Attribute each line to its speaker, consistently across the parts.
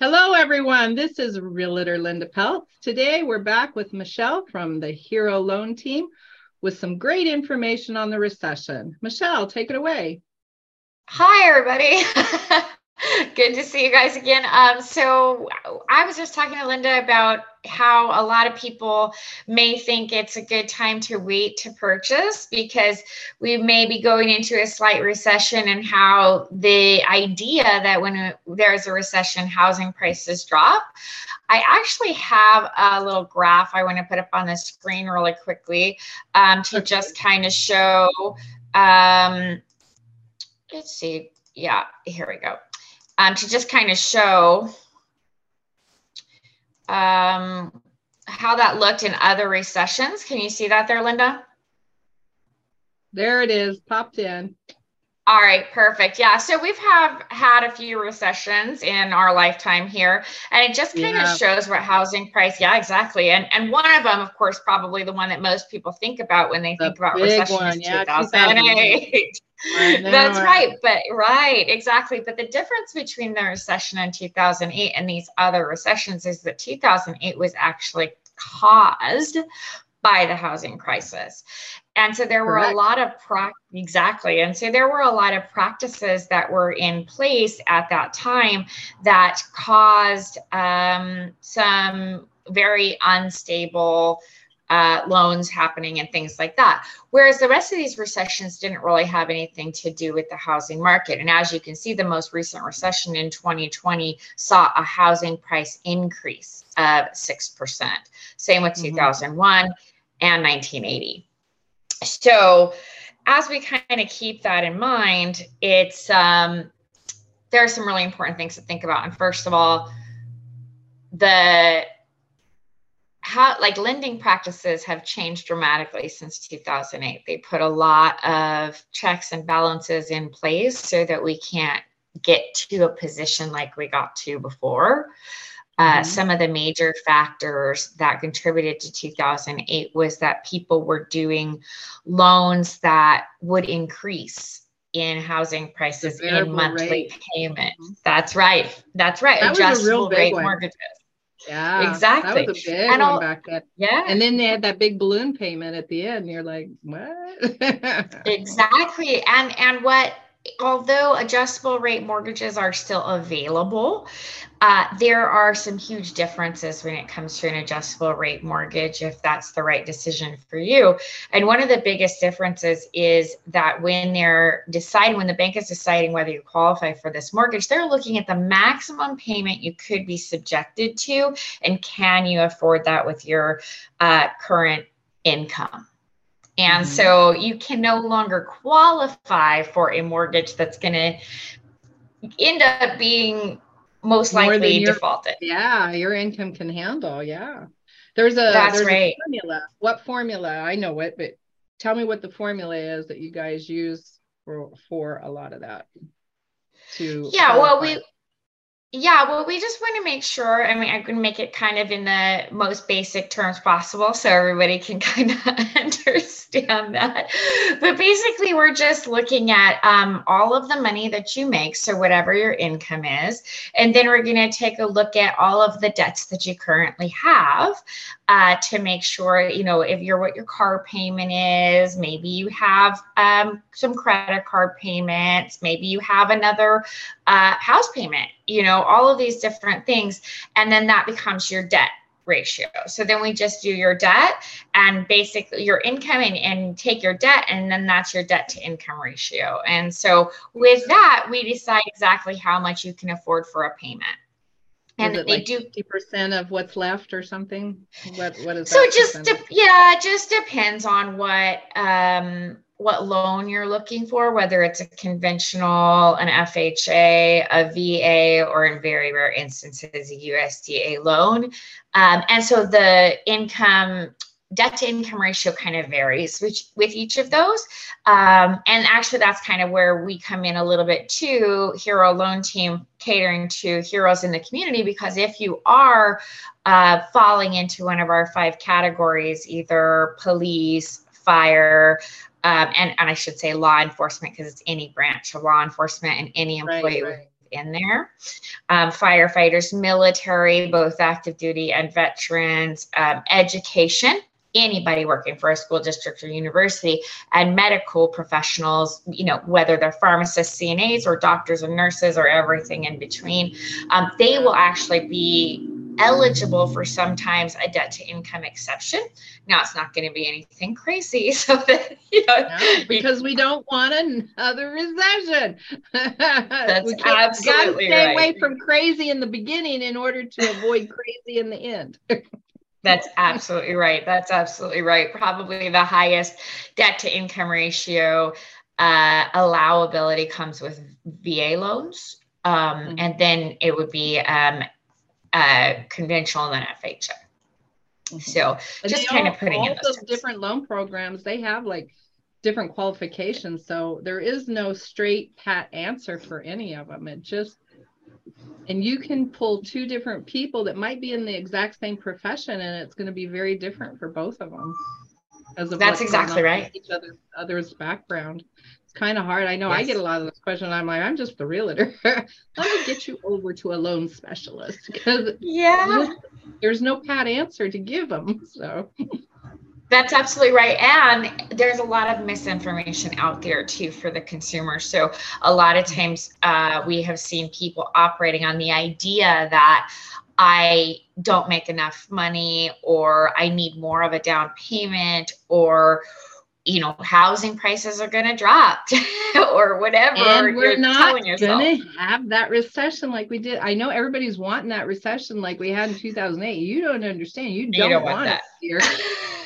Speaker 1: Hello, everyone. This is Realtor Linda Peltz. Today, we're back with Michelle from the Hero Loan Team with some great information on the recession. Michelle, take it away.
Speaker 2: Hi, everybody. Good to see you guys again. Um, so I was just talking to Linda about how a lot of people may think it's a good time to wait to purchase because we may be going into a slight recession and how the idea that when there's a recession, housing prices drop. I actually have a little graph I want to put up on the screen really quickly um, to just kind of show. Um, let's see. Yeah, here we go um, to just kind of show um, how that looked in other recessions. Can you see that there, Linda?
Speaker 1: There it is, popped in.
Speaker 2: All right, perfect. Yeah, so we've have had a few recessions in our lifetime here, and it just kind yeah. of shows what housing price. Yeah, exactly. And and one of them, of course, probably the one that most people think about when they the think about recession one, is yeah, 2008. That's right, but right, exactly. But the difference between the recession in 2008 and these other recessions is that 2008 was actually caused by the housing crisis. And so there were a lot of pra- exactly. And so there were a lot of practices that were in place at that time that caused um, some very unstable uh, loans happening and things like that. Whereas the rest of these recessions didn't really have anything to do with the housing market. And as you can see, the most recent recession in 2020 saw a housing price increase of 6%. Same with mm-hmm. 2001 and 1980. So, as we kind of keep that in mind, it's um, there are some really important things to think about. And first of all, the how like lending practices have changed dramatically since 2008. They put a lot of checks and balances in place so that we can't get to a position like we got to before. Uh, mm-hmm. Some of the major factors that contributed to 2008 was that people were doing loans that would increase in housing prices in monthly rate. payment. Mm-hmm. That's right. That's right.
Speaker 1: That Adjustable rate
Speaker 2: one. mortgages.
Speaker 1: Yeah,
Speaker 2: exactly.
Speaker 1: That was a big and one back then. Yeah, and then they had that big balloon payment at the end. You're like, what?
Speaker 2: exactly. And and what although adjustable rate mortgages are still available, uh, there are some huge differences when it comes to an adjustable rate mortgage if that's the right decision for you. And one of the biggest differences is that when they're deciding, when the bank is deciding whether you qualify for this mortgage, they're looking at the maximum payment you could be subjected to and can you afford that with your uh, current income. And mm-hmm. so you can no longer qualify for a mortgage that's going to end up being most likely your, defaulted.
Speaker 1: Yeah, your income can handle. Yeah. There's a
Speaker 2: that's
Speaker 1: there's
Speaker 2: right.
Speaker 1: A formula. What formula? I know it, but tell me what the formula is that you guys use for for a lot of that. To
Speaker 2: yeah, qualify. well, we yeah, well, we just want to make sure. I mean, I can make it kind of in the most basic terms possible so everybody can kind of understand that. But basically, we're just looking at um, all of the money that you make, so whatever your income is. And then we're going to take a look at all of the debts that you currently have uh, to make sure, you know, if you're what your car payment is, maybe you have um, some credit card payments, maybe you have another uh, house payment you know, all of these different things. And then that becomes your debt ratio. So then we just do your debt and basically your income and, and take your debt, and then that's your debt to income ratio. And so with that, we decide exactly how much you can afford for a payment.
Speaker 1: And they like do 50% of what's left or something. What what is
Speaker 2: so just de- yeah, it just depends on what um what loan you're looking for, whether it's a conventional, an FHA, a VA, or in very rare instances, a USDA loan. Um, and so the income debt to income ratio kind of varies which, with each of those. Um, and actually, that's kind of where we come in a little bit too, Hero Loan Team catering to heroes in the community, because if you are uh, falling into one of our five categories, either police, fire, um, and, and I should say law enforcement because it's any branch of law enforcement and any employee right, right. within there. Um, firefighters, military, both active duty and veterans, um, education anybody working for a school district or university and medical professionals you know whether they're pharmacists cnas or doctors and nurses or everything in between um, they will actually be eligible for sometimes a debt to income exception. Now it's not going to be anything crazy, so that you know
Speaker 1: no, because we don't want another recession.
Speaker 2: That's we absolutely
Speaker 1: stay
Speaker 2: right.
Speaker 1: away from crazy in the beginning in order to avoid crazy in the end.
Speaker 2: That's absolutely right. That's absolutely right. Probably the highest debt to income ratio uh, allowability comes with VA loans. Um, mm-hmm. And then it would be um, uh, conventional and FHA. Mm-hmm. So just kind all, of putting
Speaker 1: all
Speaker 2: in
Speaker 1: those, those different loan programs, they have like different qualifications. So there is no straight pat answer for any of them. It just and you can pull two different people that might be in the exact same profession and it's going to be very different for both of them
Speaker 2: as of that's exactly right
Speaker 1: each other other's background kind of hard i know yes. i get a lot of those questions i'm like i'm just the realtor let me get you over to a loan specialist because
Speaker 2: yeah
Speaker 1: there's no pat answer to give them so
Speaker 2: That's absolutely right. And there's a lot of misinformation out there too for the consumer. So, a lot of times uh, we have seen people operating on the idea that I don't make enough money or I need more of a down payment or you know housing prices are going to drop or whatever
Speaker 1: and we're not going to have that recession like we did. I know everybody's wanting that recession like we had in 2008 you don't understand. You don't, you don't want, want that. here.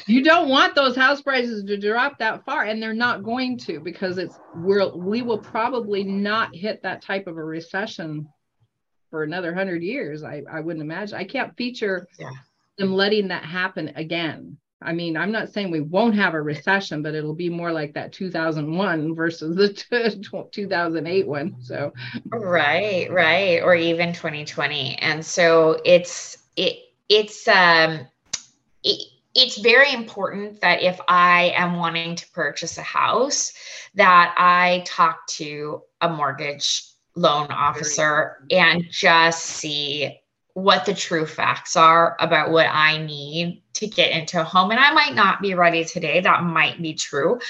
Speaker 1: You don't want those house prices to drop that far and they're not going to because it's we're we will probably not hit that type of a recession for another 100 years i i wouldn't imagine. I can't feature yeah. them letting that happen again i mean i'm not saying we won't have a recession but it'll be more like that 2001 versus the 2008 one so.
Speaker 2: Right right or even 2020 and so it's it it's um it, it's very important that if I am wanting to purchase a house, that I talk to a mortgage loan officer and just see what the true facts are about what I need to get into a home. And I might not be ready today. That might be true.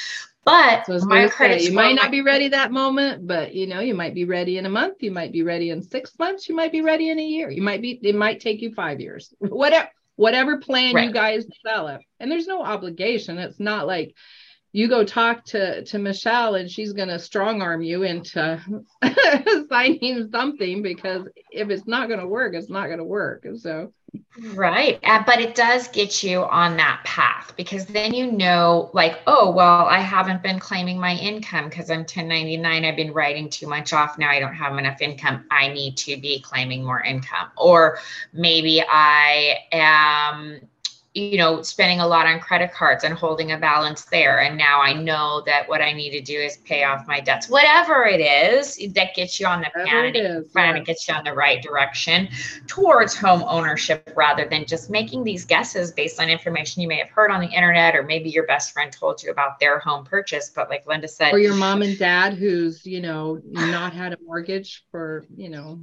Speaker 2: But
Speaker 1: so my credit say, you might not be ready that moment, but you know, you might be ready in a month, you might be ready in six months, you might be ready in a year. You might be, it might take you five years. Whatever whatever plan right. you guys develop. And there's no obligation. It's not like you go talk to to Michelle and she's going to strong arm you into signing something because if it's not going to work, it's not going to work. So
Speaker 2: Right. Uh, but it does get you on that path because then you know, like, oh, well, I haven't been claiming my income because I'm 1099. I've been writing too much off. Now I don't have enough income. I need to be claiming more income. Or maybe I am you know, spending a lot on credit cards and holding a balance there. And now I know that what I need to do is pay off my debts. Whatever it is that gets you on the plan and yeah. gets you on the right direction towards home ownership rather than just making these guesses based on information you may have heard on the internet or maybe your best friend told you about their home purchase. But like Linda said,
Speaker 1: or your mom and dad who's, you know, not had a mortgage for, you know,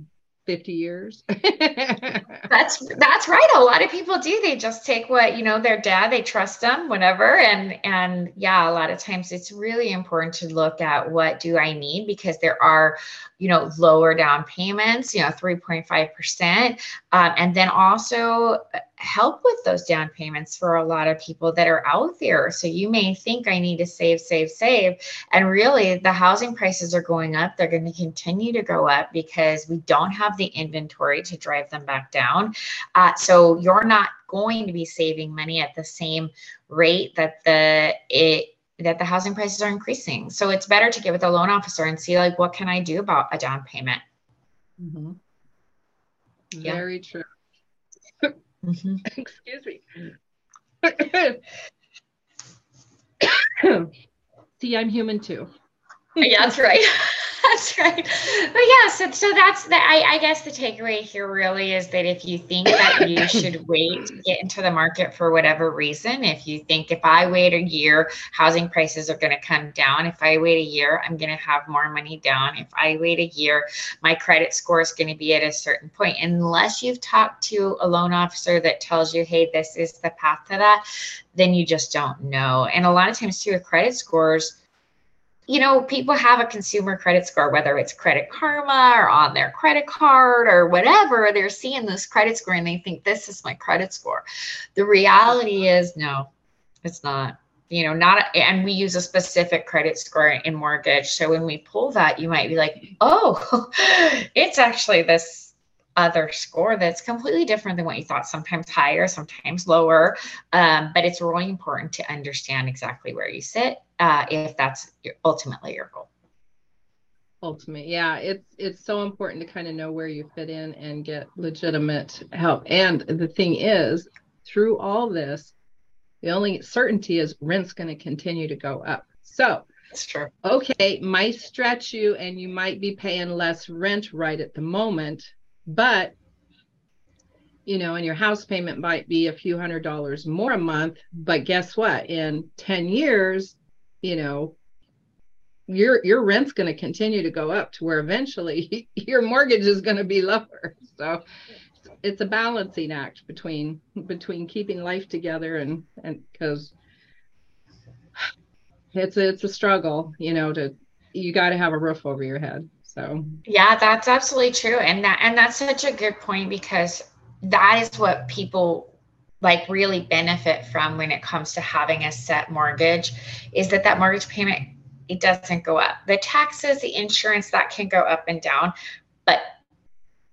Speaker 1: 50 years.
Speaker 2: that's that's right. A lot of people do. They just take what, you know, their dad, they trust them, whatever. And and yeah, a lot of times it's really important to look at what do I need because there are, you know, lower down payments, you know, 3.5%. Um, and then also help with those down payments for a lot of people that are out there. So you may think I need to save, save, save. And really, the housing prices are going up. They're going to continue to go up because we don't have the inventory to drive them back down. Uh, so you're not going to be saving money at the same rate that the it that the housing prices are increasing. So it's better to get with a loan officer and see like what can I do about a down payment.
Speaker 1: Mm-hmm. Very true. Mm-hmm. Excuse me. See, I'm human too.
Speaker 2: yeah, that's right. That's right. But yeah, so so that's the I, I guess the takeaway here really is that if you think that you should wait to get into the market for whatever reason, if you think if I wait a year, housing prices are going to come down. If I wait a year, I'm going to have more money down. If I wait a year, my credit score is going to be at a certain point. Unless you've talked to a loan officer that tells you, hey, this is the path to that, then you just don't know. And a lot of times too with credit scores you know, people have a consumer credit score, whether it's Credit Karma or on their credit card or whatever, they're seeing this credit score and they think this is my credit score. The reality is, no, it's not. You know, not, and we use a specific credit score in mortgage. So when we pull that, you might be like, oh, it's actually this other score that's completely different than what you thought, sometimes higher, sometimes lower. Um, but it's really important to understand exactly where you sit uh, if that's ultimately your goal.
Speaker 1: Ultimate, yeah, it's it's so important to kind of know where you fit in and get legitimate help. And the thing is, through all this, the only certainty is rent's going to continue to go up. So
Speaker 2: that's true.
Speaker 1: Okay, might stretch you, and you might be paying less rent right at the moment, but you know, and your house payment might be a few hundred dollars more a month. But guess what? In 10 years, you know, your your rent's going to continue to go up to where eventually your mortgage is going to be lower. So it's a balancing act between between keeping life together and and because it's a, it's a struggle, you know, to you got to have a roof over your head. So
Speaker 2: yeah, that's absolutely true, and that and that's such a good point because that is what people like really benefit from when it comes to having a set mortgage is that that mortgage payment it doesn't go up. The taxes the insurance that can go up and down but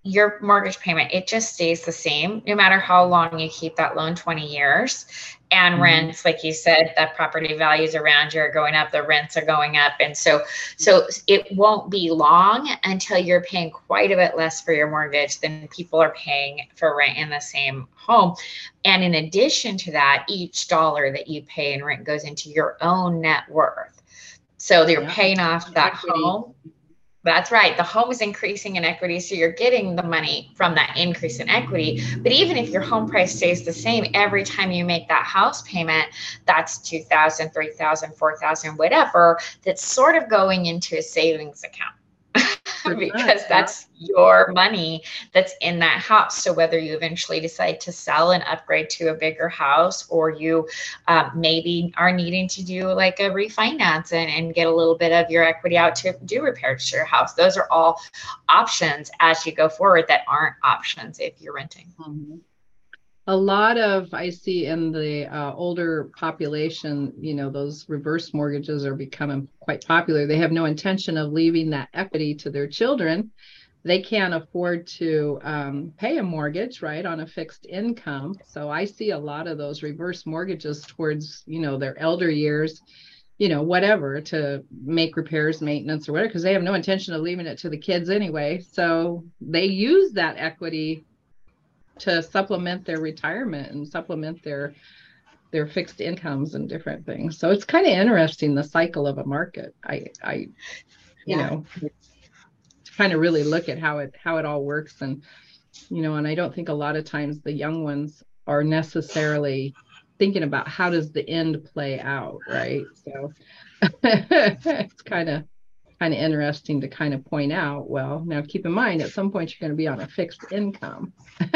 Speaker 2: your mortgage payment it just stays the same no matter how long you keep that loan 20 years. And mm-hmm. rents like you said the property values around you are going up the rents are going up. And so so it won't be long until you're paying quite a bit less for your mortgage than people are paying for rent in the same home. And in addition to that each dollar that you pay in rent goes into your own net worth. So you're yeah. paying off that home that's right. The home is increasing in equity. So you're getting the money from that increase in equity. But even if your home price stays the same, every time you make that house payment, that's 2000, 3000, 4000, whatever, that's sort of going into a savings account. because that's your money that's in that house. So whether you eventually decide to sell and upgrade to a bigger house, or you um, maybe are needing to do like a refinance and, and get a little bit of your equity out to do repairs to your house, those are all options as you go forward that aren't options if you're renting. Mm-hmm
Speaker 1: a lot of i see in the uh, older population you know those reverse mortgages are becoming quite popular. They have no intention of leaving that equity to their children. They can't afford to um, pay a mortgage right on a fixed income. So i see a lot of those reverse mortgages towards you know their elder years you know whatever to make repairs maintenance or whatever because they have no intention of leaving it to the kids anyway. So they use that equity to supplement their retirement and supplement their their fixed incomes and different things. So it's kind of interesting the cycle of a market. I I you yeah. know to kind of really look at how it how it all works and you know and I don't think a lot of times the young ones are necessarily thinking about how does the end play out, right? So it's kind of kind of interesting to kind of point out well now keep in mind at some point you're going to be on a fixed income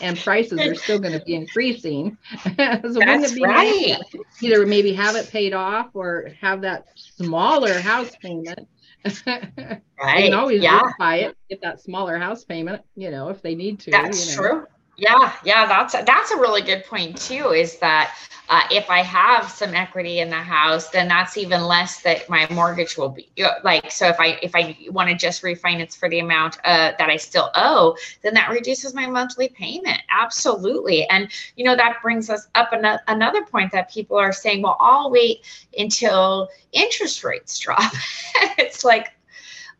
Speaker 1: and prices are still going to be increasing
Speaker 2: so That's wouldn't it be right.
Speaker 1: nice either maybe have it paid off or have that smaller house payment right they can always yeah. buy it get that smaller house payment you know if they need to
Speaker 2: That's
Speaker 1: you
Speaker 2: know. true yeah, yeah, that's that's a really good point too. Is that uh, if I have some equity in the house, then that's even less that my mortgage will be like. So if I if I want to just refinance for the amount uh, that I still owe, then that reduces my monthly payment. Absolutely, and you know that brings us up an- another point that people are saying, well, I'll wait until interest rates drop. it's like,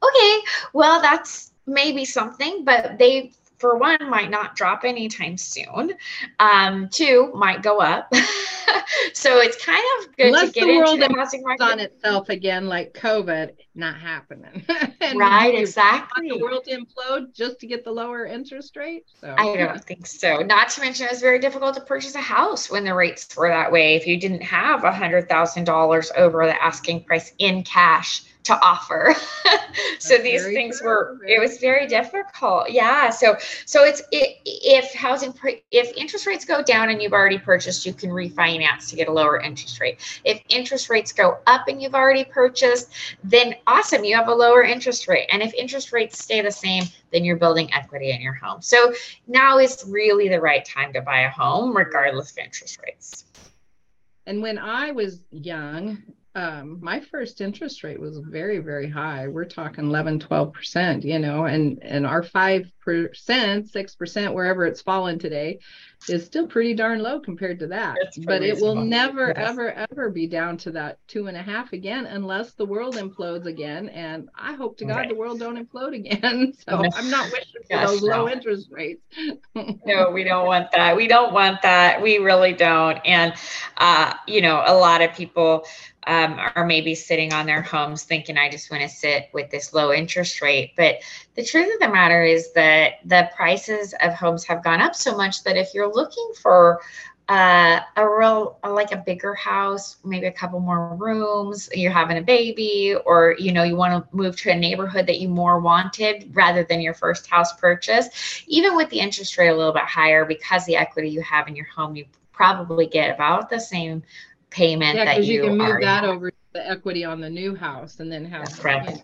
Speaker 2: okay, well, that's maybe something, but they for one, might not drop anytime soon. Um, two, might go up. so it's kind of good
Speaker 1: Unless
Speaker 2: to get
Speaker 1: the world
Speaker 2: into the housing market.
Speaker 1: on itself again, like COVID, not happening.
Speaker 2: right, exactly.
Speaker 1: the world to implode just to get the lower interest rate. So
Speaker 2: I don't think so. Not to mention, it was very difficult to purchase a house when the rates were that way. If you didn't have a hundred thousand dollars over the asking price in cash to offer. so these things true. were it was very difficult. Yeah. So so it's it, if housing if interest rates go down and you've already purchased, you can refinance to get a lower interest rate. If interest rates go up and you've already purchased, then awesome, you have a lower interest rate. And if interest rates stay the same, then you're building equity in your home. So now is really the right time to buy a home regardless of interest rates.
Speaker 1: And when I was young, um, my first interest rate was very, very high. We're talking 11, 12%, you know, and, and our 5%, 6%, wherever it's fallen today, is still pretty darn low compared to that. But it will never, yes. ever, ever be down to that two and a half again unless the world implodes again. And I hope to God right. the world don't implode again. So I'm not wishing for Gosh, those no. low interest rates.
Speaker 2: no, we don't want that. We don't want that. We really don't. And, uh, you know, a lot of people um, are maybe sitting on their homes thinking, I just want to sit with this low interest rate. But the truth of the matter is that the prices of homes have gone up so much that if you're looking for uh, a real like a bigger house maybe a couple more rooms you're having a baby or you know you want to move to a neighborhood that you more wanted rather than your first house purchase even with the interest rate a little bit higher because the equity you have in your home you probably get about the same payment yeah, that you,
Speaker 1: you can move that over to the equity on the new house and then have
Speaker 2: That's correct.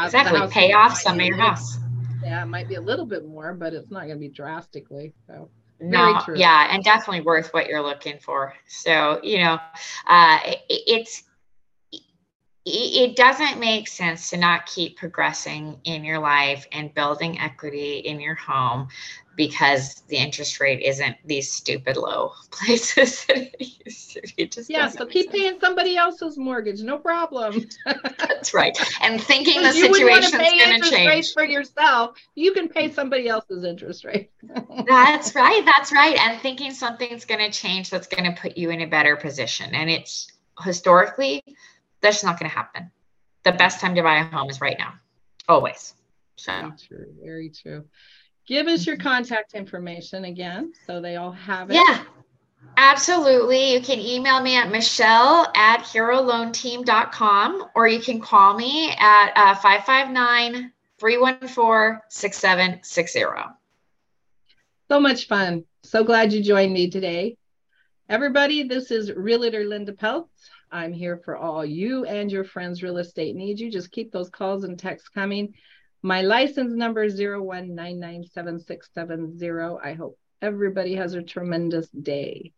Speaker 2: Know, exactly. pay off some of your house.
Speaker 1: Yeah it might be a little bit more but it's not going to be drastically so.
Speaker 2: No yeah and definitely worth what you're looking for. So you know uh, it, it's it doesn't make sense to not keep progressing in your life and building equity in your home because the interest rate isn't these stupid low places
Speaker 1: it just yeah so keep sense. paying somebody else's mortgage no problem.
Speaker 2: That's right. And thinking the situation's going to change.
Speaker 1: for yourself you can pay somebody else's interest rate.
Speaker 2: That's right that's right. And thinking something's going to change that's going to put you in a better position. And it's historically that's just not going to happen the best time to buy a home is right now always so
Speaker 1: very true very true give us your contact information again so they all have it.
Speaker 2: Yeah, absolutely. You can email me at michelle at heroloanteam.com or you can call me at uh, 559 314 6760.
Speaker 1: So much fun. So glad you joined me today. Everybody, this is Realtor Linda Peltz. I'm here for all you and your friends' real estate needs. You just keep those calls and texts coming. My license number is 01997670. I hope everybody has a tremendous day.